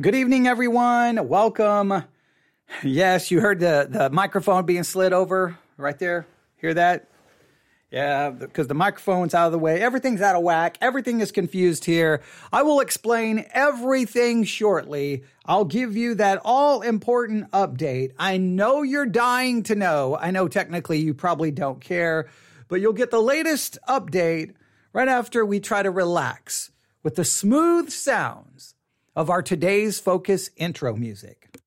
Good evening, everyone. Welcome. Yes, you heard the, the microphone being slid over right there. Hear that? Yeah, because the microphone's out of the way. Everything's out of whack. Everything is confused here. I will explain everything shortly. I'll give you that all important update. I know you're dying to know. I know technically you probably don't care, but you'll get the latest update right after we try to relax with the smooth sounds of our today's focus intro music.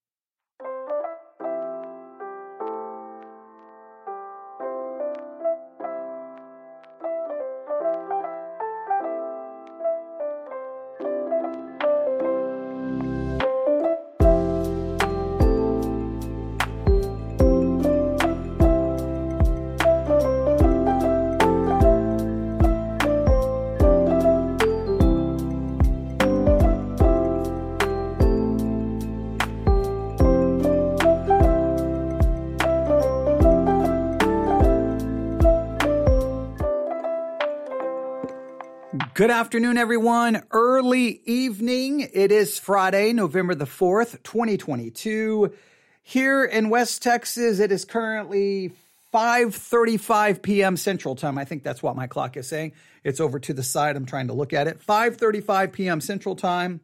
Good afternoon, everyone. Early evening. It is Friday, November the 4th, 2022. Here in West Texas, it is currently 5:35 p.m. Central Time. I think that's what my clock is saying. It's over to the side. I'm trying to look at it. 5:35 p.m. Central Time.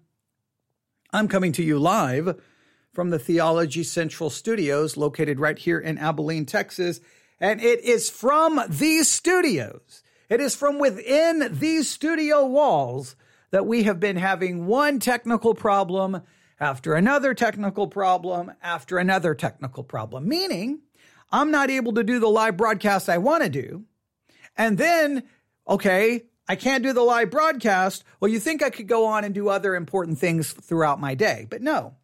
I'm coming to you live from the Theology Central Studios located right here in Abilene, Texas, and it is from these studios it is from within these studio walls that we have been having one technical problem after another technical problem after another technical problem, meaning I'm not able to do the live broadcast I want to do. And then, okay, I can't do the live broadcast. Well, you think I could go on and do other important things throughout my day, but no.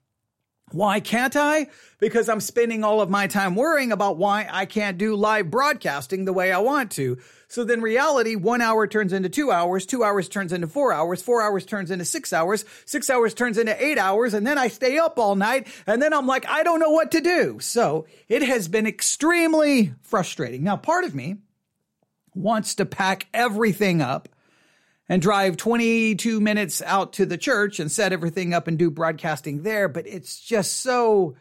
Why can't I? Because I'm spending all of my time worrying about why I can't do live broadcasting the way I want to. So then reality, one hour turns into two hours, two hours turns into four hours, four hours turns into six hours, six hours turns into eight hours, and then I stay up all night, and then I'm like, I don't know what to do. So it has been extremely frustrating. Now, part of me wants to pack everything up and drive 22 minutes out to the church and set everything up and do broadcasting there. But it's just so.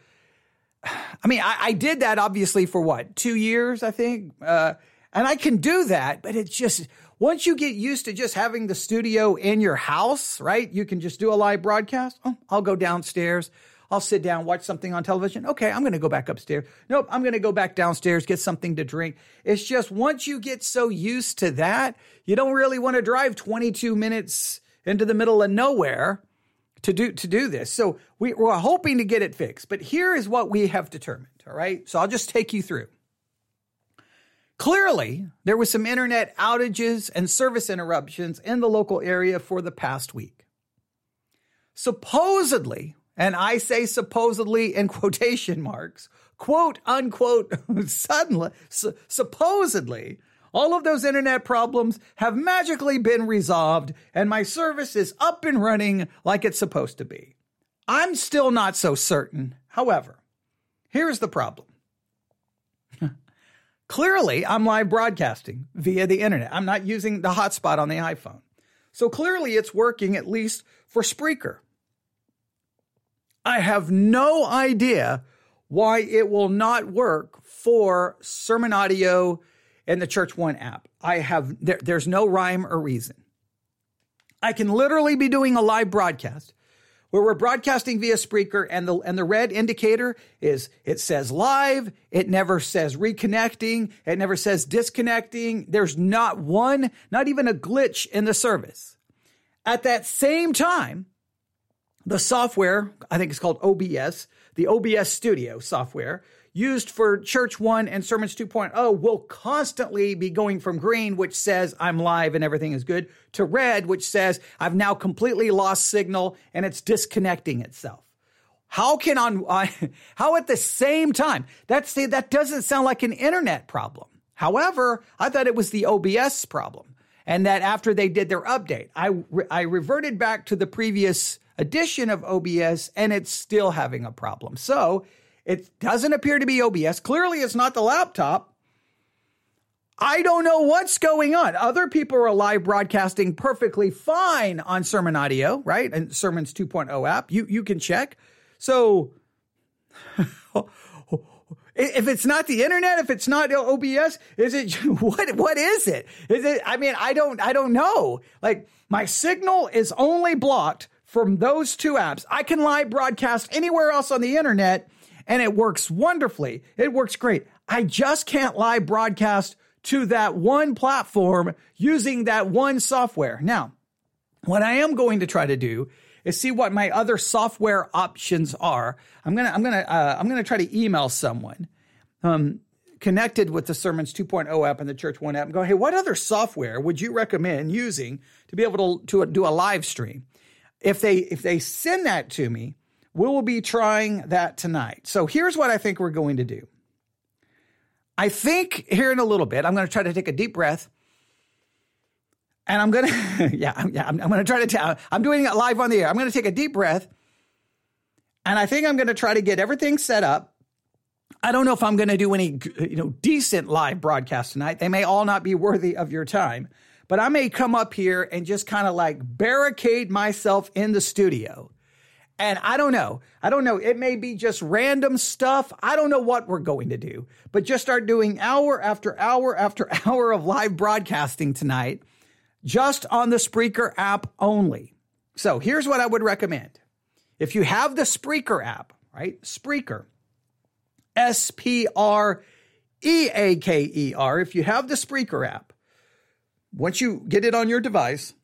I mean, I, I did that obviously for what, two years, I think? Uh, and I can do that, but it's just, once you get used to just having the studio in your house, right? You can just do a live broadcast. Oh, I'll go downstairs. I'll sit down, watch something on television. Okay, I'm going to go back upstairs. Nope, I'm going to go back downstairs, get something to drink. It's just once you get so used to that, you don't really want to drive 22 minutes into the middle of nowhere to do to do this. So we, we're hoping to get it fixed. But here is what we have determined. All right. So I'll just take you through. Clearly, there was some internet outages and service interruptions in the local area for the past week. Supposedly, and I say supposedly in quotation marks, quote unquote, suddenly, su- supposedly, all of those internet problems have magically been resolved and my service is up and running like it's supposed to be. I'm still not so certain. However, here's the problem. clearly, I'm live broadcasting via the internet. I'm not using the hotspot on the iPhone. So clearly, it's working at least for Spreaker. I have no idea why it will not work for Sermon Audio and the Church One app. I have there, there's no rhyme or reason. I can literally be doing a live broadcast where we're broadcasting via Spreaker and the and the red indicator is it says live, it never says reconnecting, it never says disconnecting. There's not one, not even a glitch in the service. At that same time, the software, I think it's called OBS, the OBS Studio software, used for Church 1 and Sermons 2.0 will constantly be going from green, which says I'm live and everything is good, to red, which says I've now completely lost signal and it's disconnecting itself. How can on uh, how at the same time that's the, that doesn't sound like an internet problem. However, I thought it was the OBS problem, and that after they did their update, I I reverted back to the previous edition of OBS and it's still having a problem. So it doesn't appear to be OBS. Clearly, it's not the laptop. I don't know what's going on. Other people are live broadcasting perfectly fine on Sermon Audio, right? And Sermons 2.0 app. You you can check. So if it's not the internet, if it's not OBS, is it what what is it? Is it I mean, I don't I don't know. Like my signal is only blocked from those two apps. I can live broadcast anywhere else on the internet and it works wonderfully. It works great. I just can't live broadcast to that one platform using that one software. Now, what I am going to try to do is see what my other software options are. I'm gonna I'm gonna uh, I'm gonna try to email someone um, connected with the Sermons 2.0 app and the Church One app and go, hey, what other software would you recommend using to be able to to do a live stream? If they if they send that to me, we will be trying that tonight. So here's what I think we're going to do. I think here in a little bit, I'm going to try to take a deep breath and I'm gonna, yeah, yeah, I'm, I'm gonna try to. I'm doing it live on the air. I'm gonna take a deep breath, and I think I'm gonna try to get everything set up. I don't know if I'm gonna do any, you know, decent live broadcast tonight. They may all not be worthy of your time, but I may come up here and just kind of like barricade myself in the studio. And I don't know. I don't know. It may be just random stuff. I don't know what we're going to do, but just start doing hour after hour after hour of live broadcasting tonight just on the Spreaker app only. So here's what I would recommend. If you have the Spreaker app, right? Spreaker, S P R E A K E R. If you have the Spreaker app, once you get it on your device,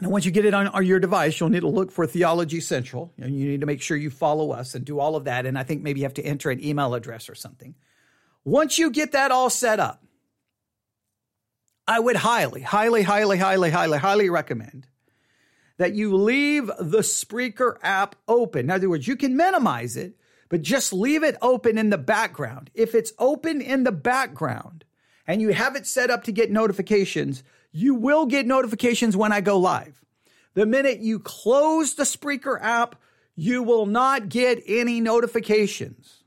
and once you get it on your device, you'll need to look for Theology Central. And you need to make sure you follow us and do all of that. And I think maybe you have to enter an email address or something. Once you get that all set up, I would highly, highly, highly, highly, highly, highly recommend that you leave the Spreaker app open. In other words, you can minimize it, but just leave it open in the background. If it's open in the background and you have it set up to get notifications, you will get notifications when I go live. The minute you close the Spreaker app, you will not get any notifications.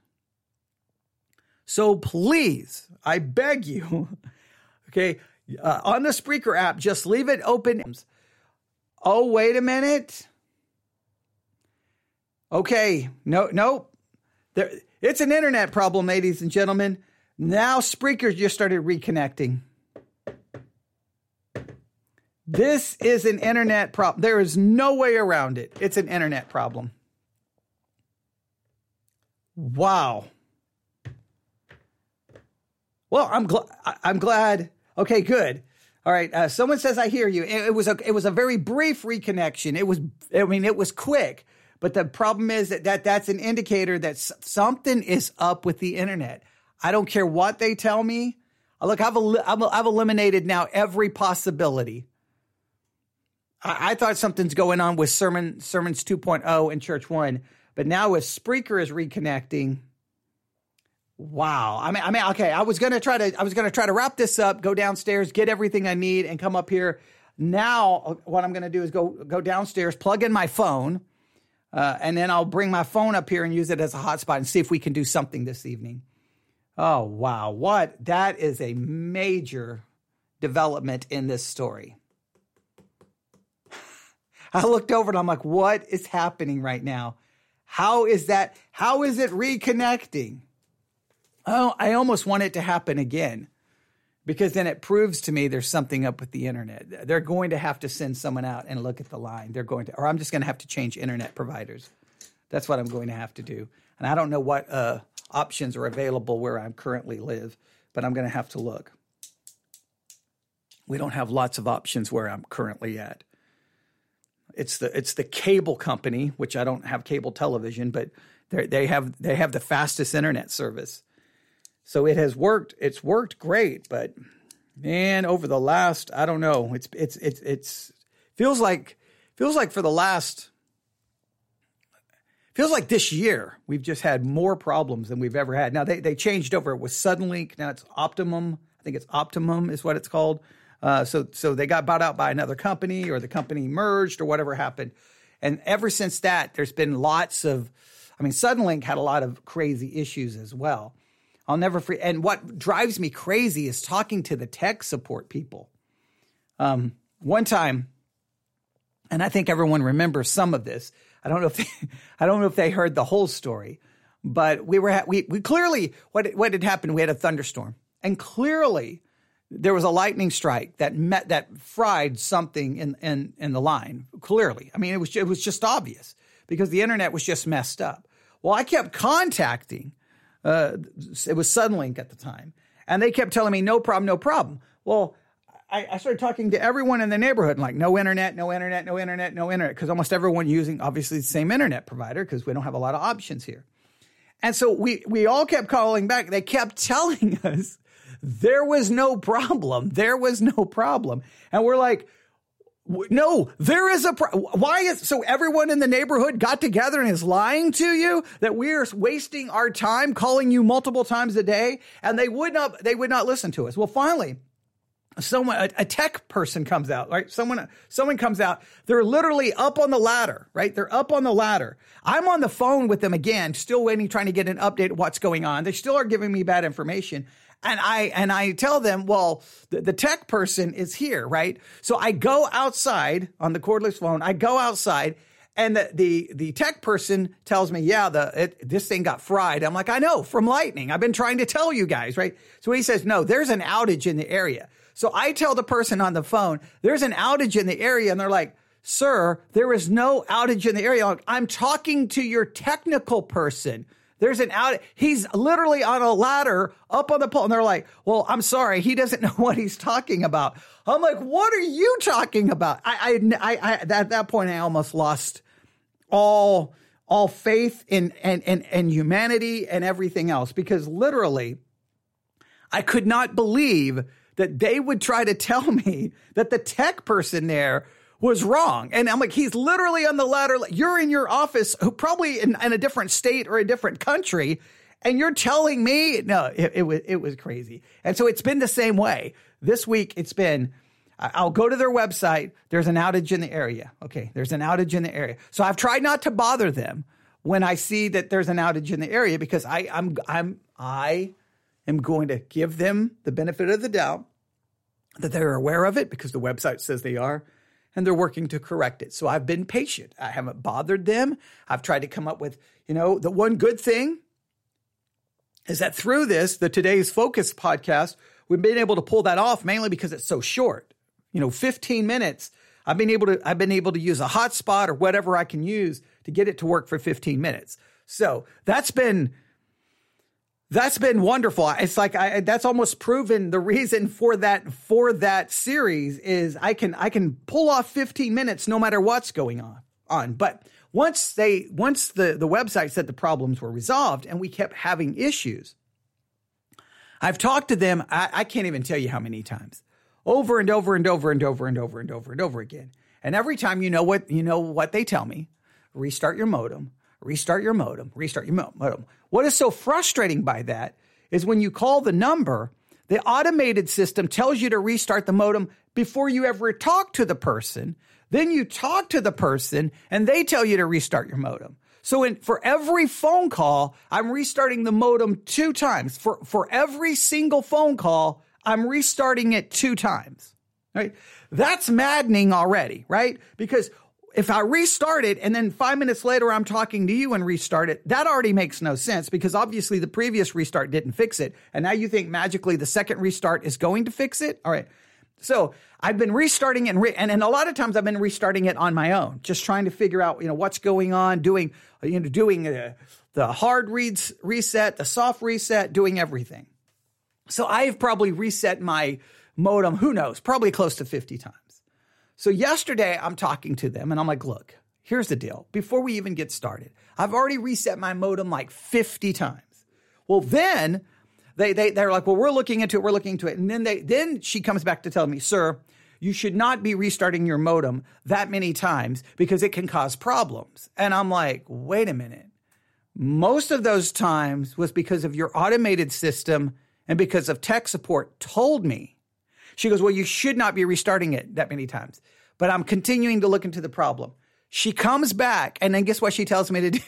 So please, I beg you, okay, uh, on the Spreaker app, just leave it open. Oh, wait a minute. Okay, no, no, there, it's an internet problem, ladies and gentlemen. Now Spreaker just started reconnecting. This is an internet problem. There is no way around it. It's an internet problem. Wow. Well, I'm glad. I'm glad Okay, good. All right. Uh, someone says I hear you. It, it, was a it was a very brief reconnection. It was I mean it was quick, but the problem is that, that that's an indicator that something is up with the internet. I don't care what they tell me. Look, I've I've, I've eliminated now every possibility. I, I, thought something's going on with sermon sermons 2.0 and Church One, but now with Spreaker is reconnecting. Wow. I mean, I mean, okay. I was gonna try to, I was gonna try to wrap this up, go downstairs, get everything I need, and come up here. Now, what I'm gonna do is go go downstairs, plug in my phone, uh, and then I'll bring my phone up here and use it as a hotspot and see if we can do something this evening. Oh wow, what that is a major development in this story. I looked over and I'm like, what is happening right now? How is that? How is it reconnecting? Oh, I almost want it to happen again because then it proves to me there's something up with the internet. They're going to have to send someone out and look at the line. They're going to, or I'm just going to have to change internet providers. That's what I'm going to have to do. And I don't know what uh, options are available where I currently live, but I'm going to have to look. We don't have lots of options where I'm currently at. It's the it's the cable company, which I don't have cable television, but they have they have the fastest internet service so it has worked. It's worked great, but man, over the last, I don't know. It's it's it's it's feels like feels like for the last feels like this year we've just had more problems than we've ever had. Now they they changed over. It was Suddenlink. Now it's Optimum. I think it's Optimum is what it's called. Uh, so so they got bought out by another company, or the company merged, or whatever happened. And ever since that, there's been lots of. I mean, Suddenlink had a lot of crazy issues as well. I'll never forget. And what drives me crazy is talking to the tech support people. Um, one time, and I think everyone remembers some of this. I don't know if they, I don't know if they heard the whole story, but we were we we clearly what what had happened. We had a thunderstorm, and clearly there was a lightning strike that met that fried something in in in the line. Clearly, I mean it was it was just obvious because the internet was just messed up. Well, I kept contacting. Uh, it was Suddenlink at the time, and they kept telling me no problem, no problem. Well, I, I, started talking to everyone in the neighborhood and like no internet, no internet, no internet, no internet, because almost everyone using obviously the same internet provider because we don't have a lot of options here. And so we we all kept calling back. They kept telling us there was no problem. There was no problem. And we're like, no, there is a pro- why is so everyone in the neighborhood got together and is lying to you that we're wasting our time calling you multiple times a day and they would not they would not listen to us. Well, finally, someone a, a, tech person comes out right? Someone someone comes out. They're literally up on the ladder right? They're up on the ladder. I'm on the phone with them again still waiting trying to get an update what's going on. They still are giving me bad information and i and i tell them well the, the tech person is here right so i go outside on the cordless phone i go outside and the, the, the tech person tells me, yeah, the it, this thing got fried. I'm like, I know from lightning. I've been trying to tell you guys, right? So he says, no, there's an outage in the area. So I tell the person on the phone, there's an outage in the area. And they're like, sir, there is no outage in the area. I'm talking to your technical person. There's an out. He's literally on a ladder up on the pole. And they're like, well, I'm sorry. He doesn't know what he's talking about. I'm like, what are you talking about? I, I, I, I at that point, I almost lost all, all faith in, and, and, and humanity and everything else because literally I could not believe that they would try to tell me that the tech person there was wrong. And I'm like, he's literally on the ladder. You're in your office, who probably in, in, a different state or a different country, and you're telling me no, it, it was it was crazy. And so it's been the same way. This week it's been. I'll go to their website. There's an outage in the area. Okay, there's an outage in the area. So I've tried not to bother them when I see that there's an outage in the area because I, I'm I'm I am going to give them the benefit of the doubt that they're aware of it because the website says they are and they're working to correct it. So I've been patient. I haven't bothered them. I've tried to come up with, you know, the one good thing is that through this, the Today's Focus podcast, we've been able to pull that off mainly because it's so short. You know, 15 minutes. I've been able to I've been able to use a hotspot or whatever I can use to get it to work for 15 minutes. So that's been that's been wonderful. It's like I, that's almost proven the reason for that for that series is I can I can pull off 15 minutes no matter what's going on on. But once they once the the website said the problems were resolved and we kept having issues, I've talked to them. I, I can't even tell you how many times, over and over and over and over and over and over and over again. And every time you know what you know what they tell me, restart your modem, restart your modem, restart your modem. What is so frustrating by that is when you call the number, the automated system tells you to restart the modem before you ever talk to the person. Then you talk to the person and they tell you to restart your modem. So in, for every phone call, I'm restarting the modem two times. For, for every single phone call, I'm restarting it two times. Right? That's maddening already, right? Because if I restart it and then five minutes later I'm talking to you and restart it, that already makes no sense because obviously the previous restart didn't fix it. And now you think magically the second restart is going to fix it? All right. So I've been restarting and, re- and and a lot of times I've been restarting it on my own, just trying to figure out you know what's going on, doing you know doing uh, the hard reads reset, the soft reset, doing everything. So I've probably reset my modem, who knows, probably close to 50 times. So yesterday I'm talking to them and I'm like, look, here's the deal. Before we even get started, I've already reset my modem like 50 times. Well, then they, they, they're like, well, we're looking into it. We're looking into it. And then they, then she comes back to tell me, sir, you should not be restarting your modem that many times because it can cause problems. And I'm like, wait a minute. Most of those times was because of your automated system and because of tech support told me she goes, Well, you should not be restarting it that many times. But I'm continuing to look into the problem. She comes back, and then guess what she tells me to do?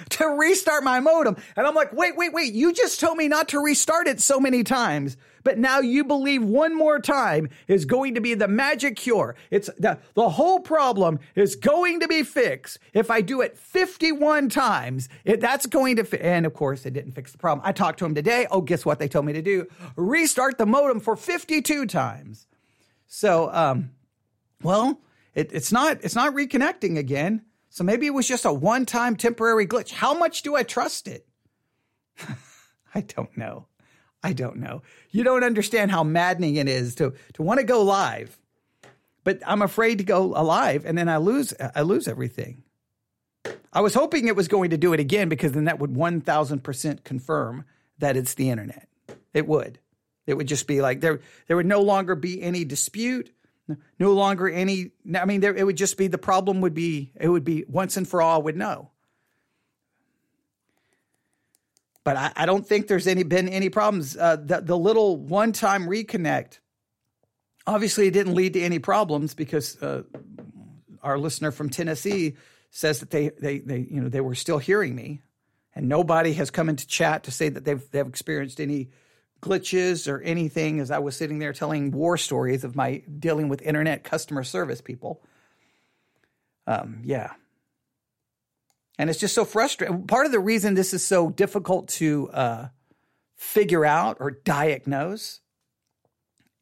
to restart my modem. And I'm like, wait, wait, wait. You just told me not to restart it so many times. But now you believe one more time is going to be the magic cure. It's the, the whole problem is going to be fixed. If I do it 51 times, it, that's going to, fi- and of course it didn't fix the problem. I talked to him today. Oh, guess what they told me to do? Restart the modem for 52 times. So, um, well, it, it's not, it's not reconnecting again. So maybe it was just a one time temporary glitch. How much do I trust it? I don't know. I don't know. You don't understand how maddening it is to, to want to go live, but I'm afraid to go alive and then I lose, I lose everything. I was hoping it was going to do it again because then that would 1000% confirm that it's the internet. It would. It would just be like there, there would no longer be any dispute no longer any i mean there, it would just be the problem would be it would be once and for all would know. But i, I don't think there's any been any problems. Uh, the, the little one-time reconnect obviously it didn't lead to any problems because uh, our listener from tennessee says that they, they they you know they were still hearing me and nobody has come into chat to say that they've they've experienced any glitches or anything as I was sitting there telling war stories of my dealing with internet customer service people. Um, yeah. And it's just so frustrating. Part of the reason this is so difficult to uh, figure out or diagnose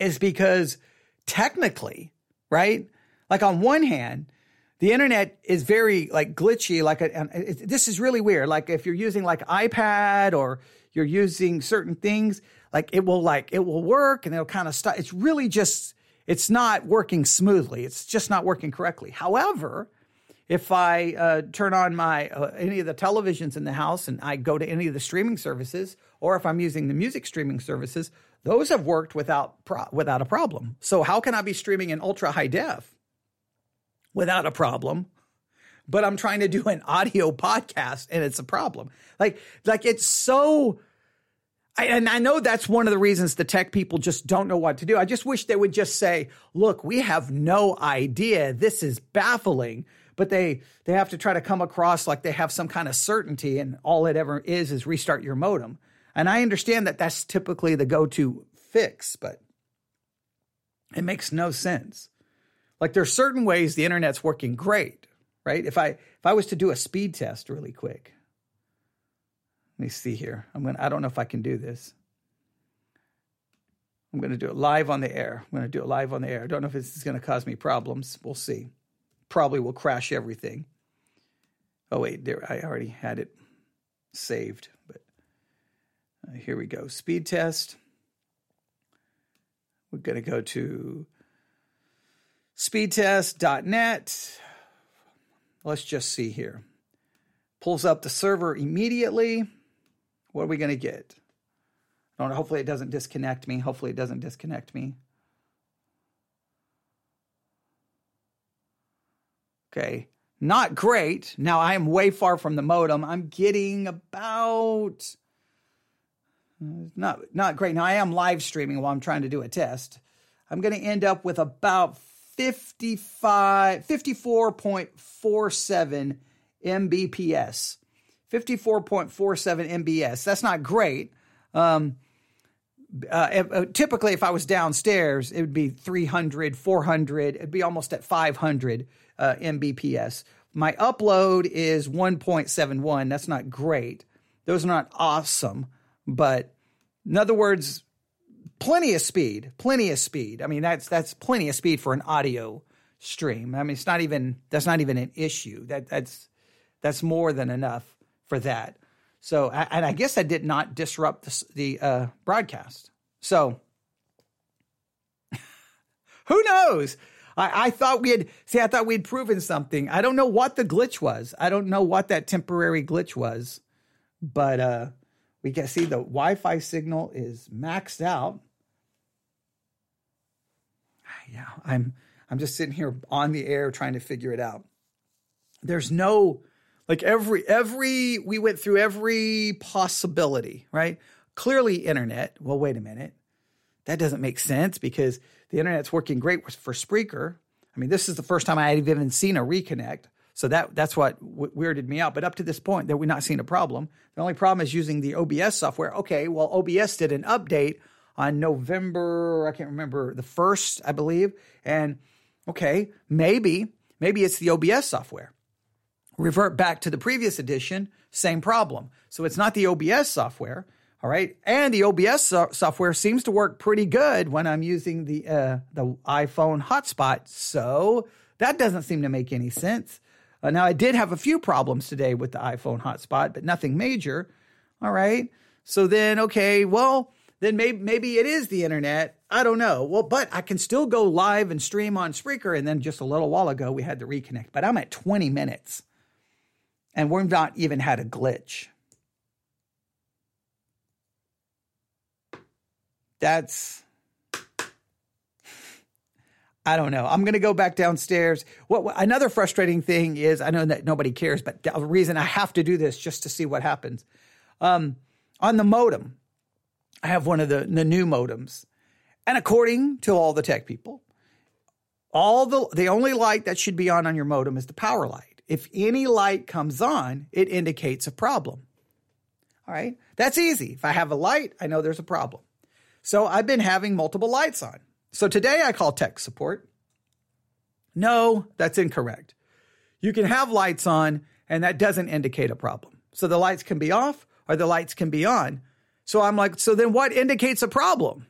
is because technically, right? Like on one hand, the internet is very like glitchy. Like a, it, this is really weird. Like if you're using like iPad or you're using certain things, like it will like it will work and it'll kind of stop. It's really just it's not working smoothly. It's just not working correctly. However, if I uh, turn on my uh, any of the televisions in the house and I go to any of the streaming services, or if I'm using the music streaming services, those have worked without pro- without a problem. So how can I be streaming in ultra high def without a problem? But I'm trying to do an audio podcast and it's a problem. Like like it's so I, and I know that's one of the reasons the tech people just don't know what to do. I just wish they would just say, look, we have no idea. This is baffling. But they, they have to try to come across like they have some kind of certainty, and all it ever is is restart your modem. And I understand that that's typically the go to fix, but it makes no sense. Like there's certain ways the internet's working great, right? If I if I was to do a speed test really quick, let me see here. I'm to, I don't know if I can do this. I'm to do it live on the air. I'm to do it live on the air. I don't know if this is to cause me problems. We'll see. Probably will crash everything. Oh, wait, there, I already had it saved, but uh, here we go. Speed test. We're to go to speedtest.net. Let's just see here. Pulls up the server immediately. What are we going to get? Don't. Hopefully, it doesn't disconnect me. Hopefully, it doesn't disconnect me. Okay. Not great. Now, I am way far from the modem. I'm getting about. Not, not great. Now, I am live streaming while I'm trying to do a test. I'm going to end up with about 55, 54.47 Mbps. 54.47 MBS. That's not great. Um, uh, uh, typically, if I was downstairs, it would be 300, 400. It'd be almost at 500 uh, Mbps. My upload is 1.71. That's not great. Those are not awesome, but in other words, plenty of speed. Plenty of speed. I mean, that's that's plenty of speed for an audio stream. I mean, it's not even that's not even an issue. That that's that's more than enough for that. So, and I guess I did not disrupt the, the uh, broadcast. So, who knows? I, I, thought we had, see, I thought we'd proven something. I don't know what the glitch was. I don't know what that temporary glitch was, but uh, we can see the Wi Fi signal is maxed out. Yeah, I'm, I'm just sitting here on the air trying to figure it out. There's no, like every every we went through every possibility, right? Clearly internet. Well, wait a minute. That doesn't make sense because the internet's working great for Spreaker. I mean, this is the first time I had even seen a reconnect. So that that's what weirded me out. But up to this point, that we're not seeing a problem. The only problem is using the OBS software. Okay, well OBS did an update on November, I can't remember the first, I believe, and okay, maybe maybe it's the OBS software. Revert back to the previous edition, same problem. So it's not the OBS software. All right, and the OBS so- software seems to work pretty good when I'm using the uh, the iPhone hotspot. So that doesn't seem to make any sense. Uh, now I did have a few problems today with the iPhone hotspot, but nothing major. All right, so then okay, well then maybe maybe it is the internet. I don't know. Well, but I can still go live and stream on Spreaker. And then just a little while ago we had to reconnect, but I'm at 20 minutes, and not even had a glitch. that's I don't know. I'm going to go back downstairs. What, another frustrating thing is I know that nobody cares, but the reason I have to do this just to see what happens. Um, on the modem, I have one of the, the new modems, and according to all the tech people, all the the only light that should be on on your modem is the power light. If any light comes on, it indicates a problem. All right, that's easy. If I have a light, I know there's a problem. So I've been having multiple lights on. So today I call tech support. No, that's incorrect. You can have lights on and that doesn't indicate a problem. So the lights can be off or the lights can be on. So I'm like, so then what indicates a problem?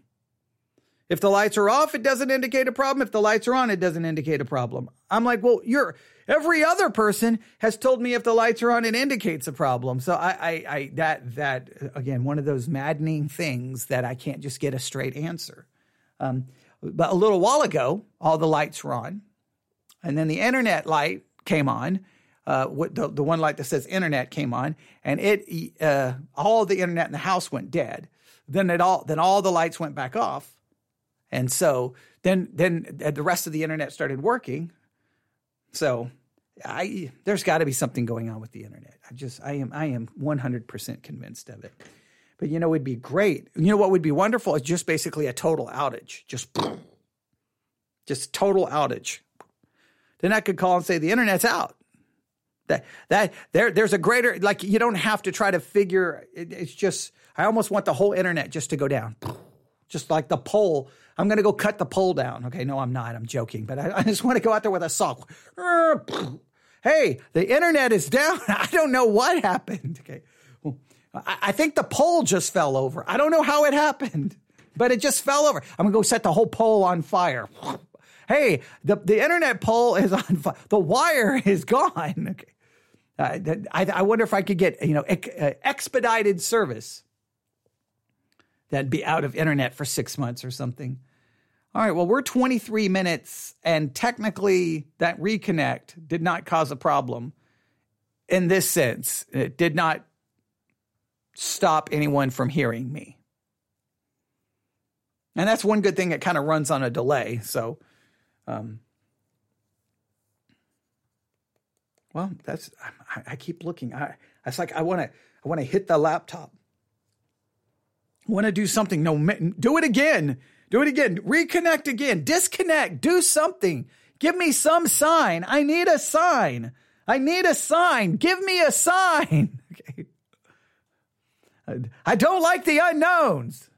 If the lights are off, it doesn't indicate a problem. If the lights are on, it doesn't indicate a problem. I'm like, well, you're every other person has told me if the lights are on, it indicates a problem. So I, I, I that that again, one of those maddening things that I can't just get a straight answer. Um, but a little while ago, all the lights were on, and then the internet light came on. Uh, the, the one light that says internet came on, and it uh, all the internet in the house went dead. Then it all then all the lights went back off and so then then the rest of the internet started working. So I there's got to be something going on with the internet. I just I am I am 100% convinced of it. But you know it'd be great. You know what would be wonderful is just basically a total outage. Just just total outage. Then I could call and say the internet's out. That that there there's a greater like you don't have to try to figure it, it's just I almost want the whole internet just to go down. Just like the pole I'm going to go cut the pole down. Okay, no, I'm not. I'm joking, but I, I just want to go out there with a saw. Hey, the internet is down. I don't know what happened. Okay. I, I think the pole just fell over. I don't know how it happened, but it just fell over. I'm going to go set the whole pole on fire. Hey, the, the internet pole is on fire. The wire is gone. Okay. Uh, I, I, wonder if I could get, you know, uh, expedited service that'd be out of internet for six months or something. All right, well, we're 23 minutes, and technically, that reconnect did not cause a problem in this sense. It did not stop anyone from hearing me. And that's one good thing, it kind of runs on a delay. So, um, well, that's, I, I keep looking. I, it's like I want to, I want to hit the laptop. Want to do something. No, do it again. Do it again. Reconnect again. Disconnect. Do something. Give me some sign. I need a sign. I need a sign. Give me a sign. Okay. I don't like the unknowns.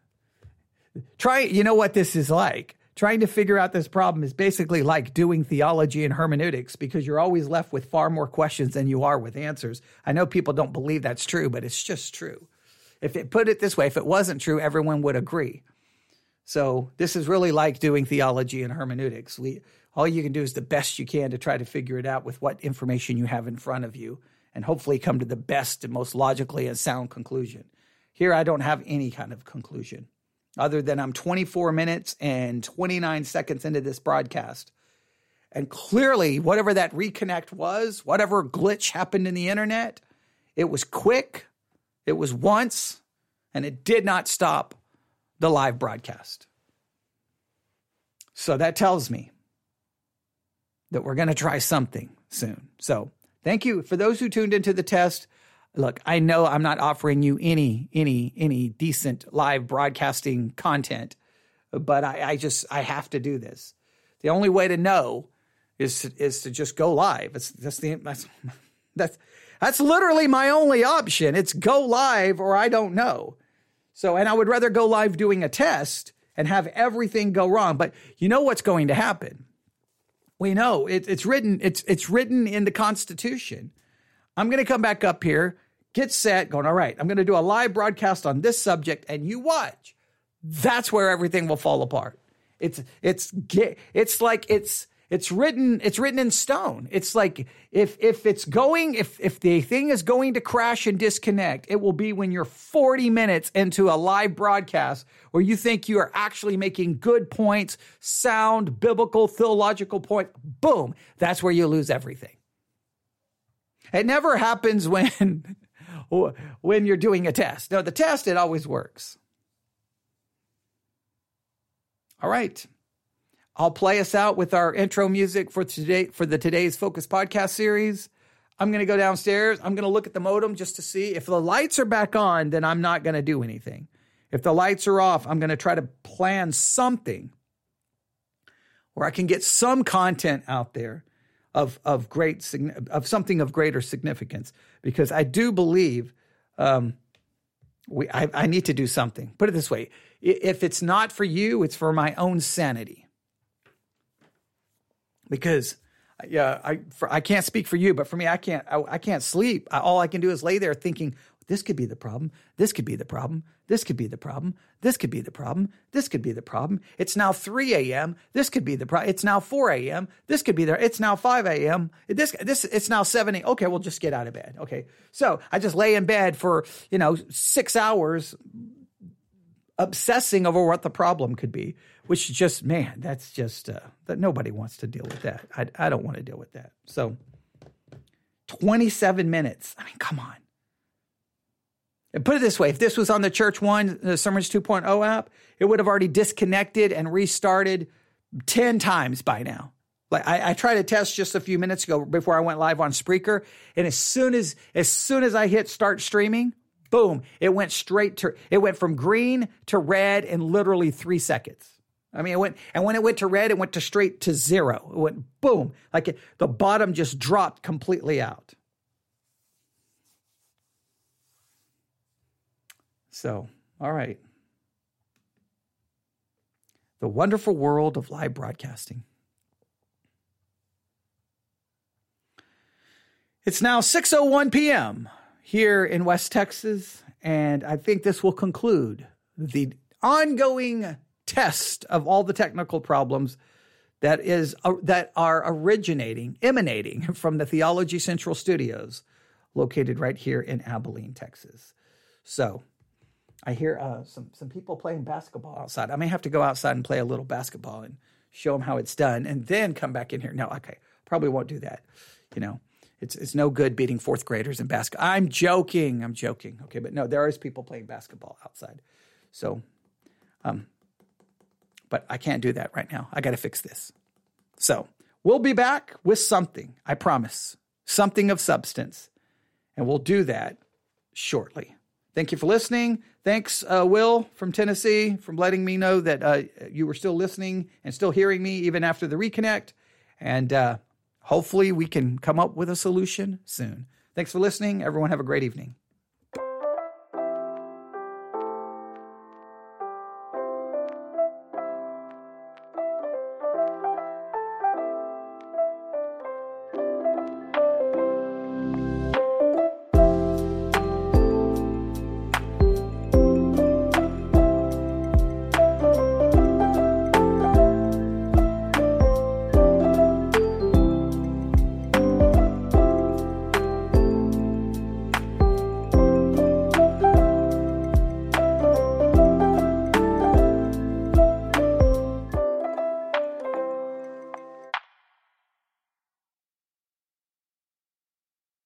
Try, you know what this is like. Trying to figure out this problem is basically like doing theology and hermeneutics because you're always left with far more questions than you are with answers. I know people don't believe that's true, but it's just true. If it put it this way, if it wasn't true, everyone would agree. So this is really like doing theology and hermeneutics. We, all you can do is the best you can to try to figure it out with what information you have in front of you and hopefully come to the best and most logically and sound conclusion. Here, I don't have any kind of conclusion other than I'm 24 minutes and 29 seconds into this broadcast. And clearly, whatever that reconnect was, whatever glitch happened in the internet, it was quick, it was once, and it did not stop the live broadcast. So that tells me that we're going to try something soon. So thank you for those who tuned into the test. Look, I know I'm not offering you any any any decent live broadcasting content, but I, I just I have to do this. The only way to know is to, is to just go live. It's that's the that's that's that's literally my only option. It's go live or I don't know. So, and I would rather go live doing a test and have everything go wrong. But you know what's going to happen. We know it, it's written. It's it's written in the Constitution. I'm going to come back up here, get set, going. All right, I'm going to do a live broadcast on this subject, and you watch. That's where everything will fall apart. It's it's it's like it's it's written it's written in stone. It's like if if it's going if if the thing is going to crash and disconnect, it will be when you're 40 minutes into a live broadcast where you think you are actually making good points, sound, biblical, theological point. Boom, that's where you lose everything. It never happens when when you're doing a test. No, the test it always works. All right. I'll play us out with our intro music for today for the today's Focus podcast series. I'm going to go downstairs. I'm going to look at the modem just to see if the lights are back on, then I'm not going to do anything. If the lights are off, I'm going to try to plan something where I can get some content out there of of great of something of greater significance because I do believe um, we I, I need to do something. Put it this way: if it's not for you, it's for my own sanity because yeah, I for, I can't speak for you, but for me, I can't I, I can't sleep. I, all I can do is lay there thinking this could be the problem. This could be the problem. This could be the problem. This could be the problem. This could be the problem. It's now 3 a.m. This could be the problem. It's now 4 a.m. This could be there. It's now 5 a.m. This, this, it's now 7 a.m. Okay, we'll just get out of bed. Okay. So I just lay in bed for, you know, six hours obsessing over what the problem could be, which is just, man, that's just, uh, that nobody wants to deal with that. I, I don't want to deal with that. So 27 minutes. I mean, come on. And put it this way if this was on the Church One, the Sermons 2.0 app, it would have already disconnected and restarted 10 times by now. Like I, I, tried to test just a few minutes ago before I went live on Spreaker, and as soon as as soon as I hit start streaming, Boom. It went straight to, it went from green to red in literally three seconds. I mean, it went, and when it went to red, it went to straight to zero. It went boom, like it, the bottom just dropped completely out. So, all right. The wonderful world of live broadcasting. It's now 6:01 p.m here in West Texas. And I think this will conclude the ongoing test of all the technical problems that is uh, that are originating, emanating from the Theology Central Studios, located right here in Abilene, Texas. So, I hear uh, some some people playing basketball outside. I may have to go outside and play a little basketball and show them how it's done, and then come back in here. No, okay, probably won't do that. You know, it's it's no good beating fourth graders in basketball. I'm joking. I'm joking. Okay, but no, there is people playing basketball outside. So, um, but I can't do that right now. I got to fix this. So we'll be back with something. I promise, something of substance, and we'll do that shortly. Thank you for listening. Thanks, uh, Will from Tennessee, from letting me know that uh, you were still listening and still hearing me even after the reconnect. And uh, hopefully we can come up with a solution soon. Thanks for listening. Everyone have a great evening.